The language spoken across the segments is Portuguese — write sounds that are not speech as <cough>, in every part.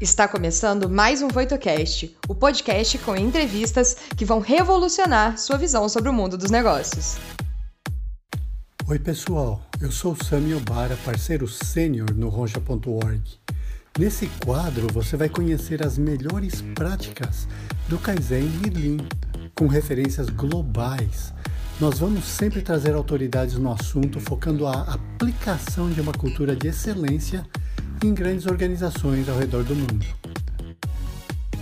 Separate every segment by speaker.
Speaker 1: Está começando mais um VoitoCast, o podcast com entrevistas que vão revolucionar sua visão sobre o mundo dos negócios.
Speaker 2: Oi, pessoal. Eu sou Sami Obara, parceiro sênior no Ronja.org. Nesse quadro, você vai conhecer as melhores práticas do Kaizen e Lean, com referências globais. Nós vamos sempre trazer autoridades no assunto, focando a aplicação de uma cultura de excelência em grandes organizações ao redor do mundo.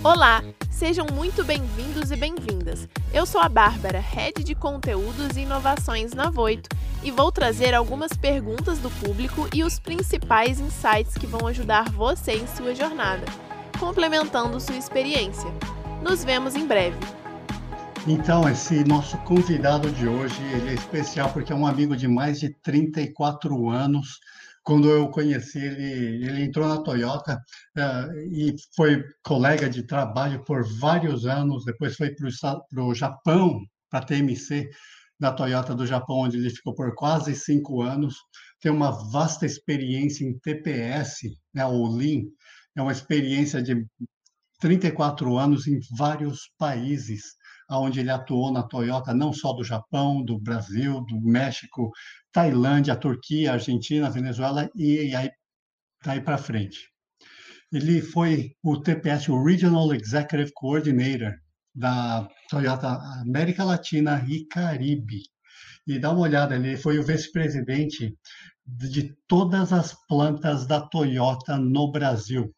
Speaker 3: Olá, sejam muito bem-vindos e bem-vindas. Eu sou a Bárbara, Head de Conteúdos e Inovações na Voito, e vou trazer algumas perguntas do público e os principais insights que vão ajudar você em sua jornada, complementando sua experiência. Nos vemos em breve.
Speaker 2: Então, esse nosso convidado de hoje, ele é especial porque é um amigo de mais de 34 anos, quando eu conheci ele, ele entrou na Toyota uh, e foi colega de trabalho por vários anos. Depois foi para o Japão, para a TMC da Toyota do Japão, onde ele ficou por quase cinco anos. Tem uma vasta experiência em TPS, né, ou Lean. É uma experiência de 34 anos em vários países onde ele atuou na Toyota, não só do Japão, do Brasil, do México, Tailândia, Turquia, Argentina, Venezuela e aí daí para frente. Ele foi o TPS, o Regional Executive Coordinator da Toyota América Latina e Caribe. E dá uma olhada, ele foi o vice-presidente de todas as plantas da Toyota no Brasil.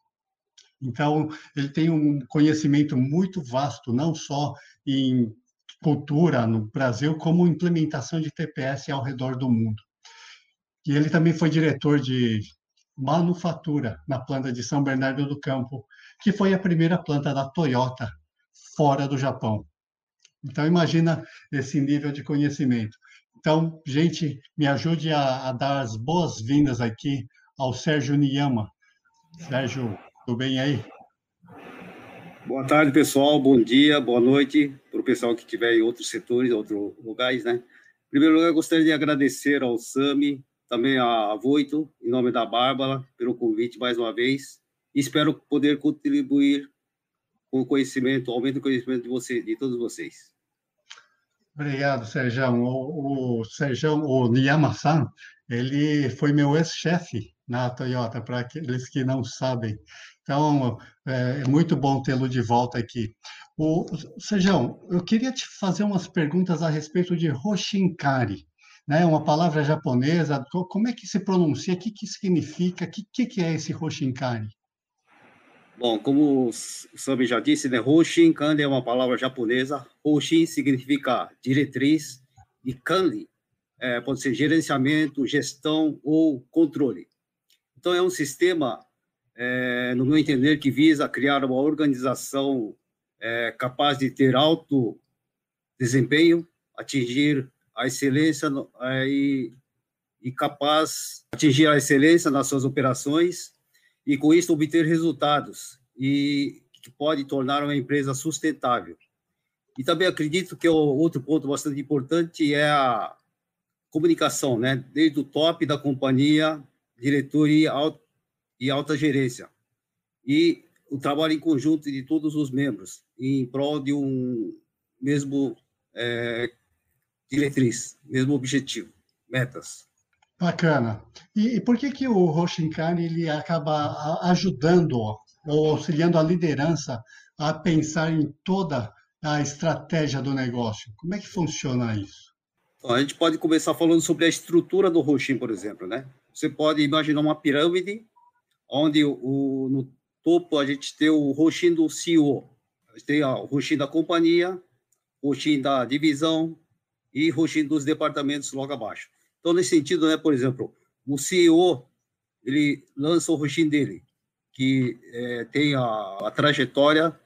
Speaker 2: Então, ele tem um conhecimento muito vasto, não só em cultura no Brasil, como implementação de TPS ao redor do mundo. E ele também foi diretor de manufatura na planta de São Bernardo do Campo, que foi a primeira planta da Toyota fora do Japão. Então, imagina esse nível de conhecimento. Então, gente, me ajude a, a dar as boas-vindas aqui ao Sérgio Niyama. Sérgio, tudo bem aí?
Speaker 4: Boa tarde, pessoal. Bom dia, boa noite para o pessoal que estiver em outros setores, outros lugares, né? Em primeiro lugar, gostaria de agradecer ao Sami, também a Voito, em nome da Bárbara, pelo convite mais uma vez. E espero poder contribuir com o conhecimento, aumento do conhecimento de, você, de todos vocês.
Speaker 2: Obrigado, Sérgio. O, o Sérgio, o Niyama-san, ele foi meu ex-chefe na Toyota, para aqueles que não sabem. Então, é, é muito bom tê-lo de volta aqui. O, Sejão, eu queria te fazer umas perguntas a respeito de Hoshinkari, né? uma palavra japonesa. Como é que se pronuncia? O que, que significa? O que, que é esse Hoshinkari?
Speaker 4: Bom, como o Sami já disse, né, é uma palavra japonesa. Hoshin significa diretriz e Kanri é, pode ser gerenciamento, gestão ou controle. Então, é um sistema é, no meu entender, que visa criar uma organização é, capaz de ter alto desempenho, atingir a excelência é, e, e capaz de atingir a excelência nas suas operações e, com isso, obter resultados e que pode tornar uma empresa sustentável. E também acredito que o outro ponto bastante importante é a comunicação, né? Desde o top da companhia, diretoria, e alta gerência. E o trabalho em conjunto de todos os membros em prol de um mesmo é, diretriz, mesmo objetivo, metas.
Speaker 2: Bacana. E, e por que que o Roshinkari ele acaba ajudando ou auxiliando a liderança a pensar em toda a estratégia do negócio? Como é que funciona isso?
Speaker 4: Então, a gente pode começar falando sobre a estrutura do Roshin, por exemplo, né? Você pode imaginar uma pirâmide onde o, no topo a gente tem o roxinho do CEO, a gente tem o roxinho da companhia, roxinho da divisão e roxinho dos departamentos logo abaixo. Então, nesse sentido, né, por exemplo, o CEO, ele lança o roxinho dele, que é, tem a, a, trajetória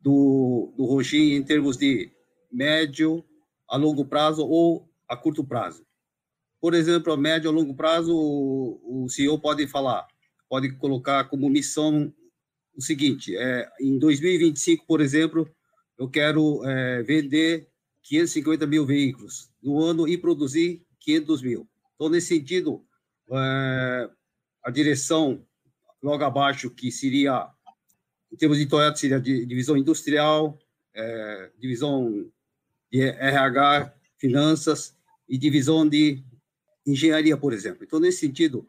Speaker 4: do, do em termos de médio, a longo prazo ou a curto prazo. Por exemplo, a médio a longo prazo, o, o CEO pode falar, pode colocar como missão o seguinte: é, em 2025, por exemplo, eu quero é, vender 550 mil veículos no ano e produzir 500 mil. Então, nesse sentido, é, a direção logo abaixo, que seria em termos de Toyota, seria divisão industrial, é, divisão de RH, finanças e divisão de engenharia, por exemplo. Então, nesse sentido,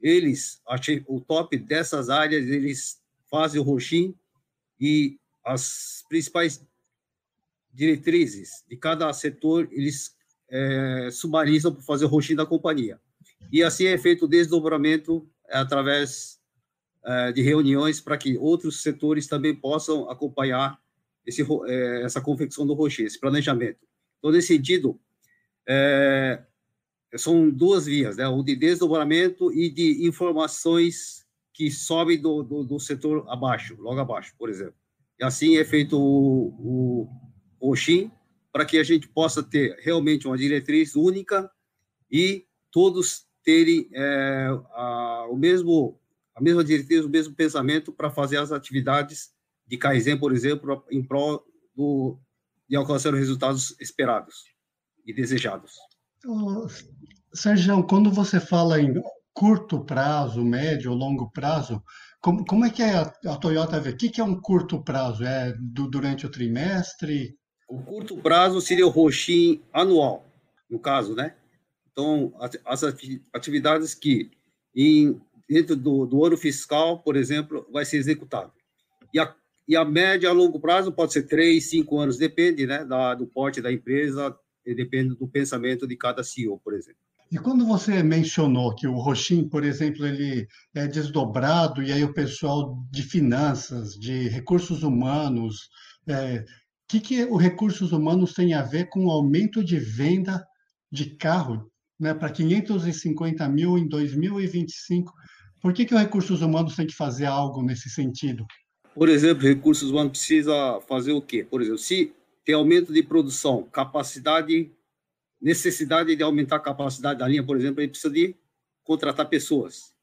Speaker 4: eles, o top dessas áreas, eles fazem o roxim e as principais diretrizes de cada setor, eles é, sumarizam para fazer o roxinho da companhia. E assim é feito o desdobramento através é, de reuniões para que outros setores também possam acompanhar esse, é, essa confecção do roxinho, esse planejamento. Então, nesse sentido, é, são duas vias, né? o de desdobramento e de informações que sobem do, do, do setor abaixo, logo abaixo, por exemplo. E assim é feito o, o, para que a gente possa ter realmente uma diretriz única e todos terem é, a, o mesmo, a mesma diretriz, o mesmo pensamento para fazer as atividades de Kaizen, por exemplo, em prol do, de alcançar os resultados esperados e desejados.
Speaker 2: Sérgio, quando você fala em curto prazo, médio longo prazo, como, como é que é a, a Toyota vê? O que, que é um curto prazo? É do, durante o trimestre?
Speaker 4: O curto prazo seria o roxim anual, no caso, né? Então, as atividades que em, dentro do, do ano fiscal, por exemplo, vai ser executado. E a, e a média a longo prazo pode ser três, cinco anos, depende né, da, do porte da empresa, depende do pensamento de cada CEO, por exemplo.
Speaker 2: E quando você mencionou que o Roxin, por exemplo, ele é desdobrado e aí o pessoal de finanças, de recursos humanos, é, que, que o recursos humanos tem a ver com o aumento de venda de carro né, para 550 mil em 2025? Por que, que o recursos humanos tem que fazer algo nesse sentido?
Speaker 4: Por exemplo, recursos humanos precisa fazer o quê? Por exemplo, se tem aumento de produção, capacidade, necessidade de aumentar a capacidade da linha, por exemplo, ele precisa de contratar pessoas,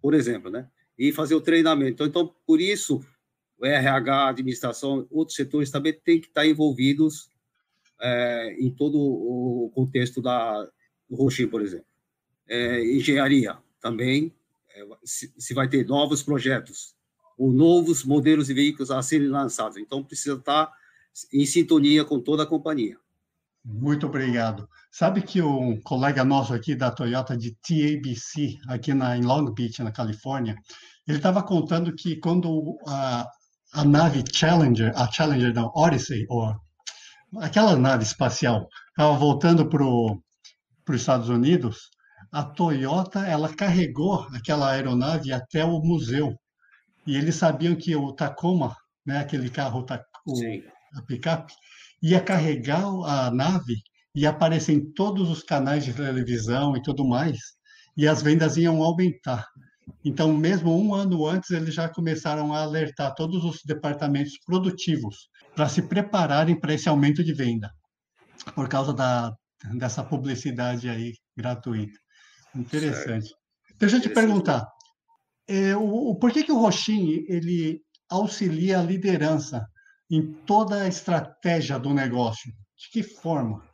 Speaker 4: por exemplo, né? E fazer o treinamento. Então, então por isso, o RH, administração, outros setores também têm que estar envolvidos é, em todo o contexto da, do Roxim, por exemplo. É, engenharia também, é, se, se, vai ter novos projetos ou novos modelos de veículos a serem lançados. Então, precisa estar em sintonia com toda a companhia.
Speaker 2: Muito obrigado. Sabe que um colega nosso aqui da Toyota de TABC, aqui na, em Long Beach, na Califórnia, ele estava contando que quando a, a nave Challenger, a Challenger não, Odyssey, ou aquela nave espacial, estava voltando para os Estados Unidos, a Toyota ela carregou aquela aeronave até o museu. E eles sabiam que o Tacoma, né, aquele carro, o, a picape, ia carregar a nave e aparecer em todos os canais de televisão e tudo mais, e as vendas iam aumentar. Então, mesmo um ano antes, eles já começaram a alertar todos os departamentos produtivos para se prepararem para esse aumento de venda, por causa da, dessa publicidade aí gratuita. Interessante. Certo. Deixa eu te perguntar, é, o, por que, que o Roxin ele auxilia a liderança em toda a estratégia do negócio? De que forma?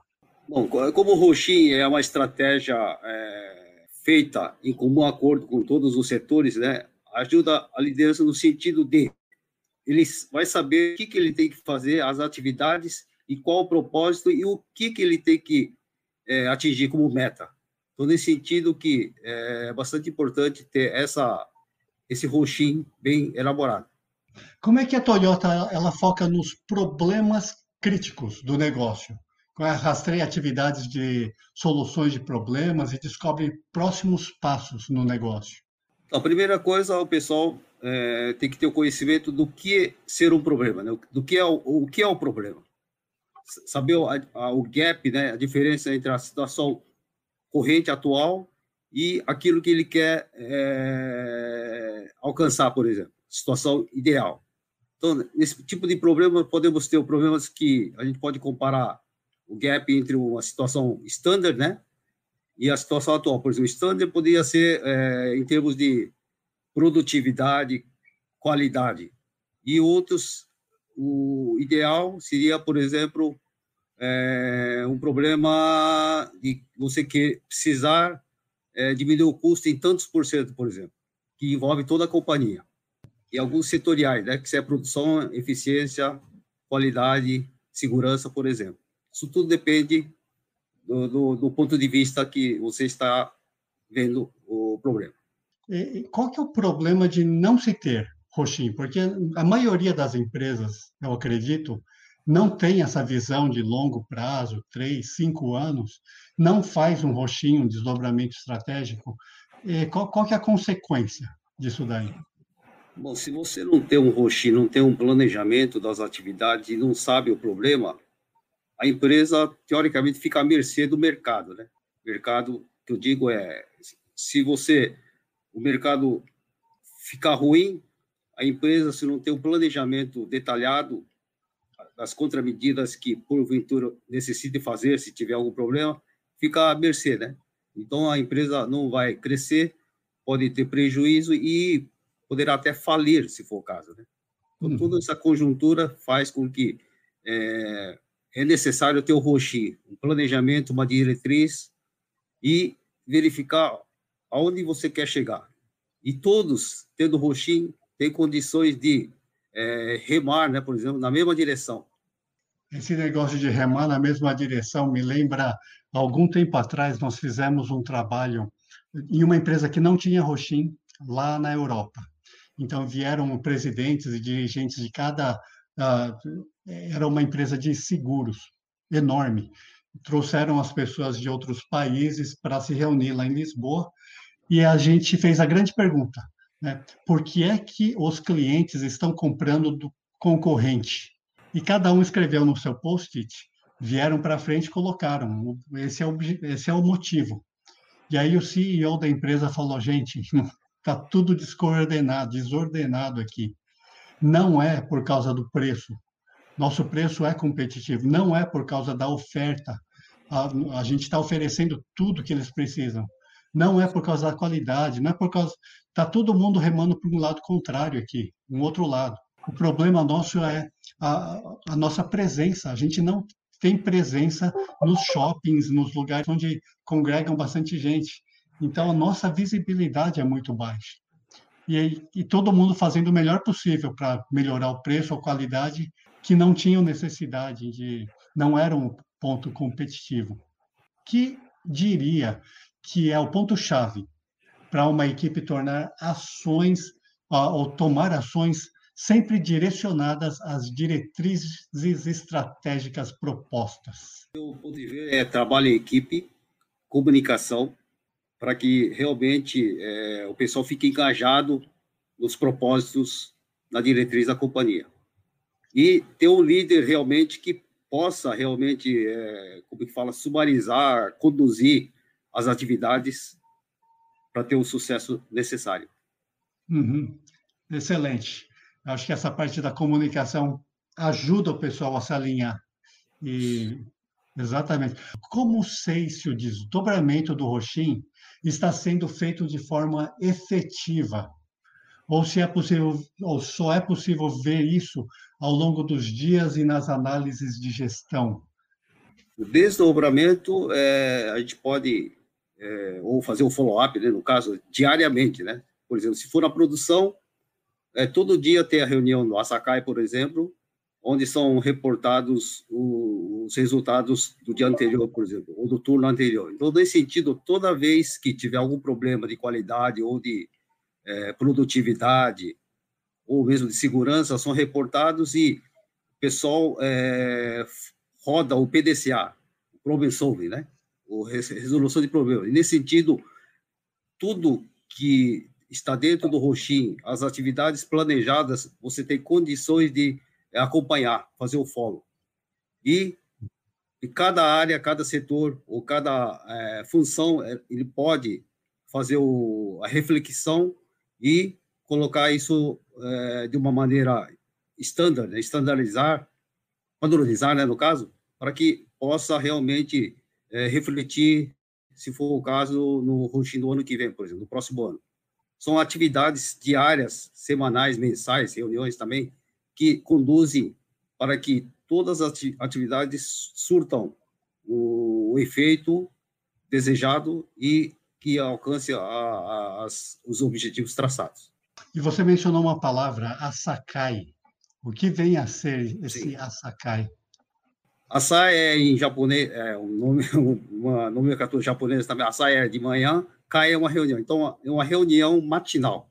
Speaker 4: Bom, como o Roxin é uma estratégia é feita em comum acordo com todos os setores, né, ajuda a liderança no sentido de ele vai saber o que, que ele tem que fazer, as atividades e qual o propósito e o que, que ele tem que é, atingir como meta. Então, nesse sentido que é bastante importante ter essa, esse roxinho bem elaborado.
Speaker 2: Como é que a Toyota ela foca nos problemas críticos do negócio? rastreia atividades de soluções de problemas e descobre próximos passos no negócio?
Speaker 4: A primeira coisa, o pessoal é, tem que ter o conhecimento do que ser um problema, né? do que é o, o que é o problema. Saber a, a, o gap, né? a diferença entre a situação corrente atual e aquilo que ele quer é, alcançar, por exemplo, situação ideal. Então, nesse tipo de problema, podemos ter problemas que a gente pode comparar o gap entre uma situação standard, né, e a situação atual. Por exemplo, standard poderia ser é, em termos de produtividade, qualidade, e outros, o ideal seria, por exemplo, é, um problema de você que precisar é, diminuir o custo em tantos por cento, por exemplo, que envolve toda a companhia. E alguns setoriais, né, que é produção, eficiência, qualidade, segurança, por exemplo. Isso tudo depende do, do, do ponto de vista que você está vendo o problema.
Speaker 2: E qual que é o problema de não se ter roxinho? Porque a maioria das empresas, eu acredito, não tem essa visão de longo prazo, três, cinco anos, não faz um roxinho, um desdobramento estratégico. Qual, qual que é a consequência disso daí?
Speaker 4: Bom, se você não tem um roxinho, não tem um planejamento das atividades e não sabe o problema, a empresa, teoricamente, fica à mercê do mercado, né? Mercado, que eu digo é, se você, o mercado ficar ruim, a empresa, se não tem um planejamento detalhado das contramedidas que, porventura, necessite fazer, se tiver algum problema, fica à mercê, né? Então, a empresa não vai crescer, pode ter prejuízo e poderá até falir, se for o caso. Né? Então, uhum. toda essa conjuntura faz com que é, é necessário ter o ROXI, um planejamento, uma diretriz e verificar aonde você quer chegar. E todos, tendo ROXI, têm condições de é, remar, né, por exemplo, na mesma direção.
Speaker 2: Esse negócio de remar na mesma direção me lembra, algum tempo atrás, nós fizemos um trabalho em uma empresa que não tinha Roxin lá na Europa. Então, vieram presidentes e dirigentes de cada. Uh, era uma empresa de seguros enorme. Trouxeram as pessoas de outros países para se reunir lá em Lisboa e a gente fez a grande pergunta: né? por que é que os clientes estão comprando do concorrente? E cada um escreveu no seu post-it, vieram para frente e colocaram. Esse é, o, esse é o motivo. E aí o CEO da empresa falou: gente, Está tudo descoordenado, desordenado aqui. Não é por causa do preço. Nosso preço é competitivo. Não é por causa da oferta. A, a gente está oferecendo tudo que eles precisam. Não é por causa da qualidade. Não é por causa. Está todo mundo remando para um lado contrário aqui, um outro lado. O problema nosso é a, a nossa presença. A gente não tem presença nos shoppings, nos lugares onde congregam bastante gente. Então, a nossa visibilidade é muito baixa. E, e todo mundo fazendo o melhor possível para melhorar o preço, a qualidade, que não tinham necessidade de. não era um ponto competitivo. Que diria que é o ponto-chave para uma equipe tornar ações, ou tomar ações sempre direcionadas às diretrizes estratégicas propostas?
Speaker 4: O ponto de ver é trabalho em equipe, comunicação, para que realmente é, o pessoal fique engajado nos propósitos na diretriz da companhia. E ter um líder realmente que possa realmente, é, como que fala, sumarizar, conduzir as atividades para ter o sucesso necessário.
Speaker 2: Uhum. Excelente. Acho que essa parte da comunicação ajuda o pessoal a se alinhar. E exatamente. Como sei se o desdobramento do Roxim está sendo feito de forma efetiva? Ou se é possível, ou só é possível ver isso ao longo dos dias e nas análises de gestão?
Speaker 4: O desdobramento, é, a gente pode é, ou fazer o follow-up, né, no caso, diariamente, né? Por exemplo, se for na produção, é, todo dia tem a reunião no Asakai, por exemplo, onde são reportados os resultados do dia anterior, por exemplo, ou do turno anterior. Então, nesse sentido, toda vez que tiver algum problema de qualidade ou de é, produtividade, ou mesmo de segurança, são reportados e o pessoal é, roda o PDCA, o Problem Solving, né? O resolução de problemas. E, nesse sentido, tudo que está dentro do Roxin, as atividades planejadas, você tem condições de é acompanhar, fazer o follow. E, e cada área, cada setor ou cada é, função, é, ele pode fazer o, a reflexão e colocar isso é, de uma maneira standard, né? estandarizar, padronizar, né, no caso, para que possa realmente é, refletir, se for o caso, no roxinho do ano que vem, por exemplo, no próximo ano. São atividades diárias, semanais, mensais, reuniões também, que conduzem para que todas as atividades surtam o, o efeito desejado e que alcance a, a, as, os objetivos traçados.
Speaker 2: E você mencionou uma palavra, Asakai. O que vem a ser esse Sim. Asakai?
Speaker 4: Açaí é em japonês, é um nome, <laughs> uma nomenclatura japonesa também. Açaí é de manhã, Kai é uma reunião. Então, é uma reunião matinal.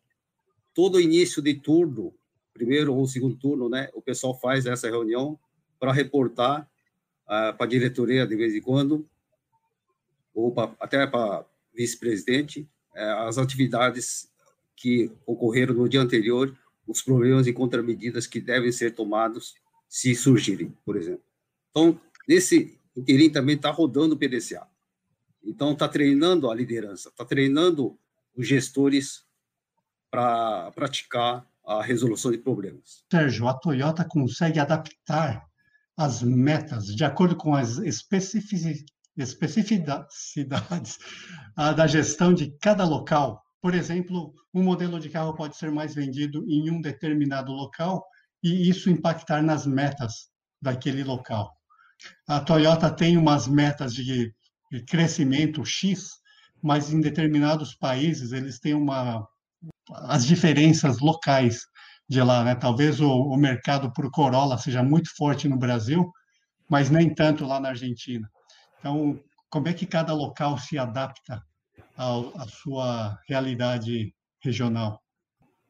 Speaker 4: Todo início de turno, primeiro ou segundo turno, né, o pessoal faz essa reunião para reportar uh, para a diretoria de vez em quando, ou pra, até para vice-presidente, uh, as atividades que ocorreram no dia anterior, os problemas e contramedidas que devem ser tomados se surgirem, por exemplo. Então, nesse interim também está rodando o PDCA. Então, está treinando a liderança, está treinando os gestores para praticar a resolução de problemas.
Speaker 2: Sérgio, a Toyota consegue adaptar as metas de acordo com as especificidades <laughs> da gestão de cada local. Por exemplo, um modelo de carro pode ser mais vendido em um determinado local e isso impactar nas metas daquele local. A Toyota tem umas metas de crescimento X, mas em determinados países eles têm uma as diferenças locais de lá, né? Talvez o, o mercado por Corolla seja muito forte no Brasil, mas nem tanto lá na Argentina. Então, como é que cada local se adapta à sua realidade regional?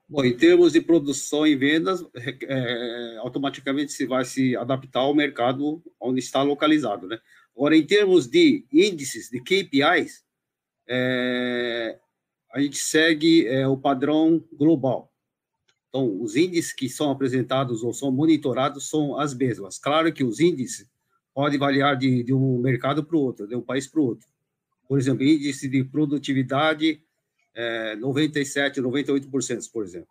Speaker 4: Bom, em termos de produção e vendas, é, automaticamente se vai se adaptar ao mercado onde está localizado, né? Agora, em termos de índices, de KPIs, é, a gente segue é, o padrão global. Então, os índices que são apresentados ou são monitorados são as mesmas. Claro que os índices podem variar de, de um mercado para o outro, de um país para o outro. Por exemplo, índice de produtividade é, 97, 98%, por exemplo.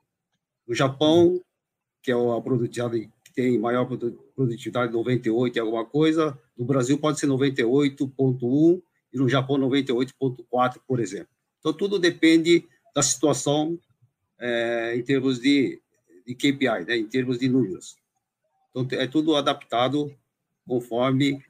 Speaker 4: No Japão, que é a produtividade que tem maior produtividade, 98 e alguma coisa, no Brasil pode ser 98,1 e no Japão 98,4, por exemplo. Então, tudo depende da situação é, em termos de, de KPI, né, em termos de números. Então, é tudo adaptado conforme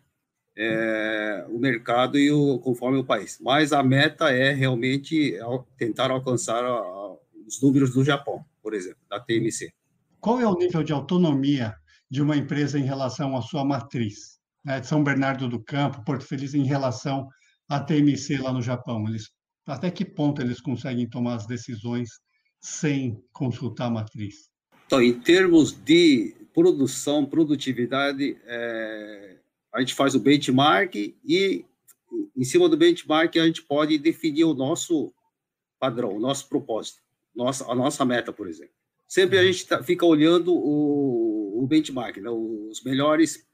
Speaker 4: é, o mercado e o, conforme o país. Mas a meta é realmente tentar alcançar a, a, os números do Japão, por exemplo, da TMC.
Speaker 2: Qual é o nível de autonomia de uma empresa em relação à sua matriz? Né, São Bernardo do Campo, Porto Feliz, em relação à TMC lá no Japão? Eles, até que ponto eles conseguem tomar as decisões sem consultar a matriz?
Speaker 4: Então, em termos de produção, produtividade, é, a gente faz o benchmark e, em cima do benchmark, a gente pode definir o nosso padrão, o nosso propósito, nossa, a nossa meta, por exemplo. Sempre a uhum. gente tá, fica olhando o, o benchmark, né? os melhores,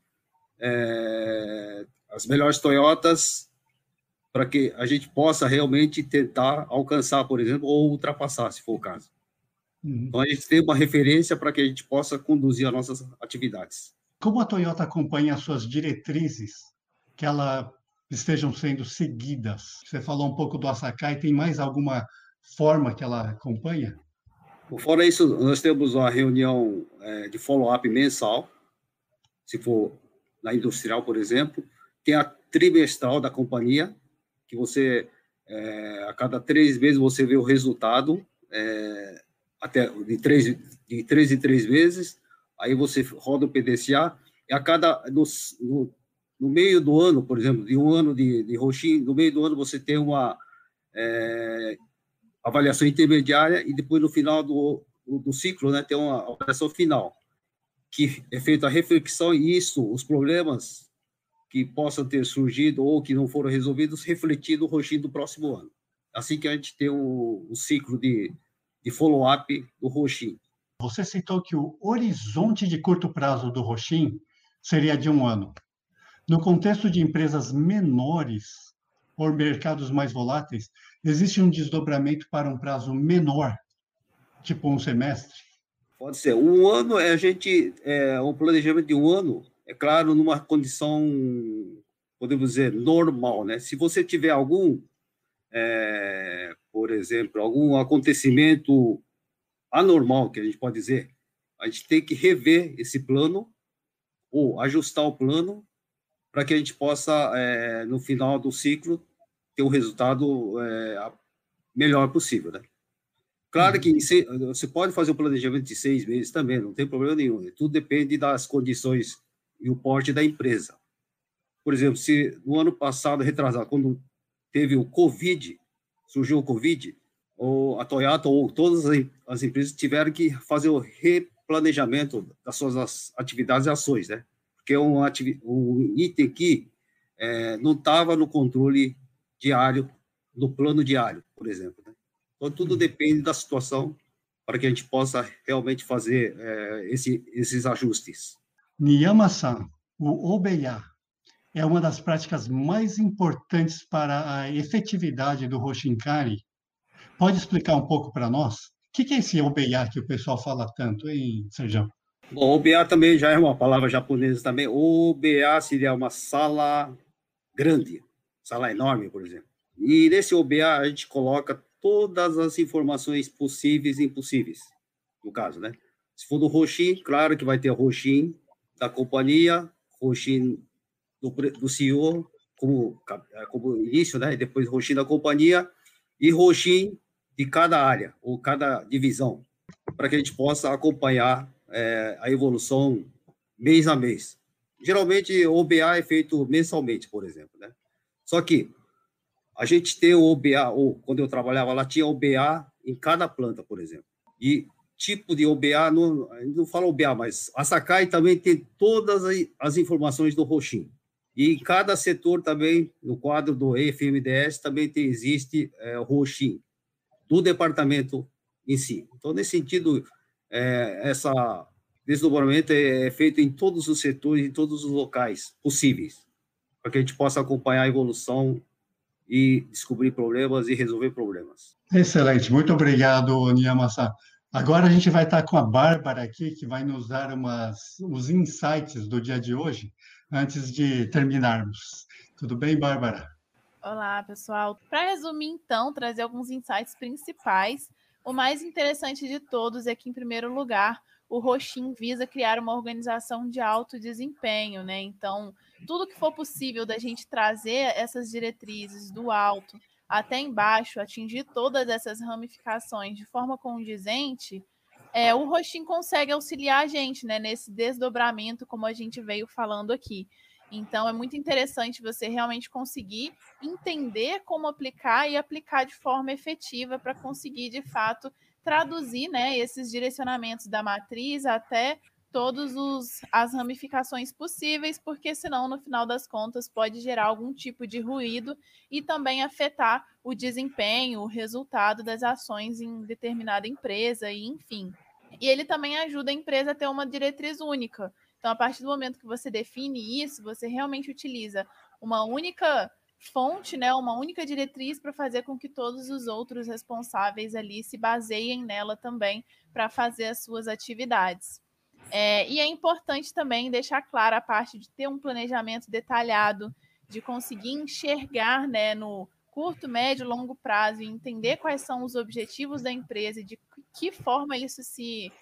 Speaker 4: é, as melhores Toyotas, para que a gente possa realmente tentar alcançar, por exemplo, ou ultrapassar, se for o caso. Uhum. Então, a gente tem uma referência para que a gente possa conduzir as nossas atividades.
Speaker 2: Como a Toyota acompanha as suas diretrizes, que elas estejam sendo seguidas? Você falou um pouco do Asakai, tem mais alguma forma que ela acompanha?
Speaker 4: Fora isso, nós temos uma reunião é, de follow-up mensal, se for na industrial, por exemplo, tem a trimestral da companhia, que você, é, a cada três meses, você vê o resultado, é, até de três, de três em três meses, aí você roda o PDCA, e a cada, no, no, no meio do ano, por exemplo, de um ano de, de roxinho, no meio do ano você tem uma é, avaliação intermediária e depois no final do, do, ciclo, né, tem uma avaliação final, que é feita a reflexão e isso, os problemas que possam ter surgido ou que não foram resolvidos, refletido no roxinho do próximo ano. Assim que a gente tem o, o ciclo de, de follow-up do roxinho.
Speaker 2: Você citou que o horizonte de curto prazo do Roxin seria de um ano. No contexto de empresas menores ou mercados mais voláteis, existe um desdobramento para um prazo menor, tipo um semestre?
Speaker 4: Pode ser. Um ano é a gente é um planejamento de um ano, é claro, numa condição podemos dizer normal, né? Se você tiver algum, é, por exemplo, algum acontecimento anormal, que a gente pode dizer, a gente tem que rever esse plano ou ajustar o plano para que a gente possa, é, no final do ciclo, ter o resultado é, melhor possível, né? Claro que você pode fazer o um planejamento de seis meses também, não tem problema nenhum. Tudo depende das condições e o porte da empresa. Por exemplo, se no ano passado, retrasado, quando teve o Covid, surgiu o Covid, ou a Toyota ou todas as empresas tiveram que fazer o replanejamento das suas atividades e ações, né? Porque é um, um item que é, não estava no controle diário, no plano diário, por exemplo. Né? Então, tudo depende da situação para que a gente possa realmente fazer é, esse, esses ajustes.
Speaker 2: Niyama-san, o OBA é uma das práticas mais importantes para a efetividade do Hoshinkari Pode explicar um pouco para nós? O que é esse OBA que o pessoal fala tanto, hein, Sérgio?
Speaker 4: Bom, OBA também já é uma palavra japonesa também. OBA seria uma sala grande, sala enorme, por exemplo. E nesse OBA a gente coloca todas as informações possíveis e impossíveis, no caso, né? Se for do Roshin, claro que vai ter Roshin da companhia, Roshin do, do CEO, como, como início, né? Depois Roshin da companhia e Roshin de cada área ou cada divisão, para que a gente possa acompanhar é, a evolução mês a mês. Geralmente, o OBA é feito mensalmente, por exemplo, né? Só que a gente tem o OBA, ou quando eu trabalhava lá, tinha OBA em cada planta, por exemplo. E tipo de OBA, não, não fala OBA, mas a Sakai também tem todas as informações do Roxin. E em cada setor também, no quadro do EFMDS, também tem, existe é, o Roxin do departamento em si. Então, nesse sentido, é, essa desdobramento é, é feito em todos os setores, em todos os locais possíveis, para que a gente possa acompanhar a evolução e descobrir problemas e resolver problemas.
Speaker 2: Excelente, muito obrigado, Niyama-san. Agora a gente vai estar com a Bárbara aqui, que vai nos dar umas, os insights do dia de hoje, antes de terminarmos. Tudo bem, Bárbara?
Speaker 3: Olá, pessoal. Para resumir, então, trazer alguns insights principais. O mais interessante de todos é que, em primeiro lugar, o Roxin visa criar uma organização de alto desempenho, né? Então, tudo que for possível da gente trazer essas diretrizes do alto até embaixo, atingir todas essas ramificações de forma condizente, é, o Roxin consegue auxiliar a gente, né? Nesse desdobramento, como a gente veio falando aqui. Então é muito interessante você realmente conseguir entender como aplicar e aplicar de forma efetiva para conseguir de fato traduzir, né, esses direcionamentos da matriz até todas as ramificações possíveis, porque senão, no final das contas, pode gerar algum tipo de ruído e também afetar o desempenho, o resultado das ações em determinada empresa, e enfim. E ele também ajuda a empresa a ter uma diretriz única. Então, a partir do momento que você define isso, você realmente utiliza uma única fonte, né, uma única diretriz para fazer com que todos os outros responsáveis ali se baseiem nela também para fazer as suas atividades. É, e é importante também deixar clara a parte de ter um planejamento detalhado, de conseguir enxergar né, no curto, médio, longo prazo e entender quais são os objetivos da empresa e de que forma isso se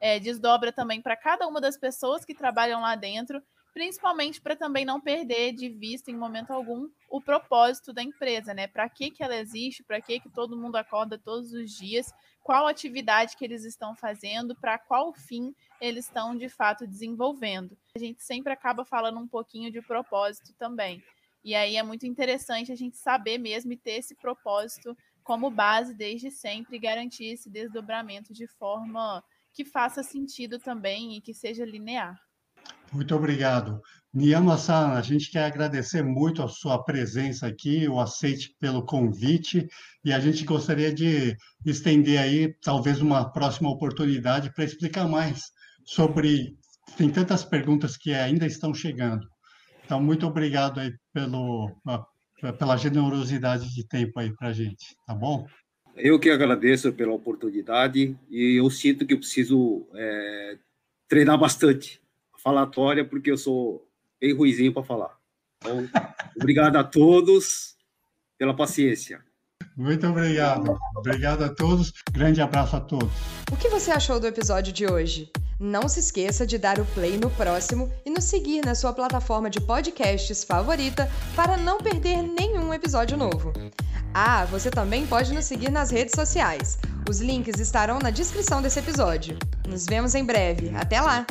Speaker 3: é, desdobra também para cada uma das pessoas que trabalham lá dentro, principalmente para também não perder de vista em momento algum o propósito da empresa, né? Para que, que ela existe, para que, que todo mundo acorda todos os dias, qual atividade que eles estão fazendo, para qual fim eles estão de fato desenvolvendo. A gente sempre acaba falando um pouquinho de propósito também. E aí é muito interessante a gente saber mesmo e ter esse propósito como base desde sempre e garantir esse desdobramento de forma que faça sentido também e que seja linear.
Speaker 2: Muito obrigado. Niyama-san, a gente quer agradecer muito a sua presença aqui, o aceite pelo convite, e a gente gostaria de estender aí, talvez, uma próxima oportunidade para explicar mais sobre. Tem tantas perguntas que ainda estão chegando. Então, muito obrigado aí pelo, pela generosidade de tempo aí para a gente, tá bom?
Speaker 4: Eu que agradeço pela oportunidade e eu sinto que eu preciso é, treinar bastante a falatória, porque eu sou bem ruizinho para falar. Então, obrigado a todos pela paciência.
Speaker 2: Muito obrigado. Obrigado a todos. Grande abraço a todos.
Speaker 1: O que você achou do episódio de hoje? Não se esqueça de dar o play no próximo e nos seguir na sua plataforma de podcasts favorita para não perder nenhum episódio novo. Ah, você também pode nos seguir nas redes sociais. Os links estarão na descrição desse episódio. Nos vemos em breve. Até lá!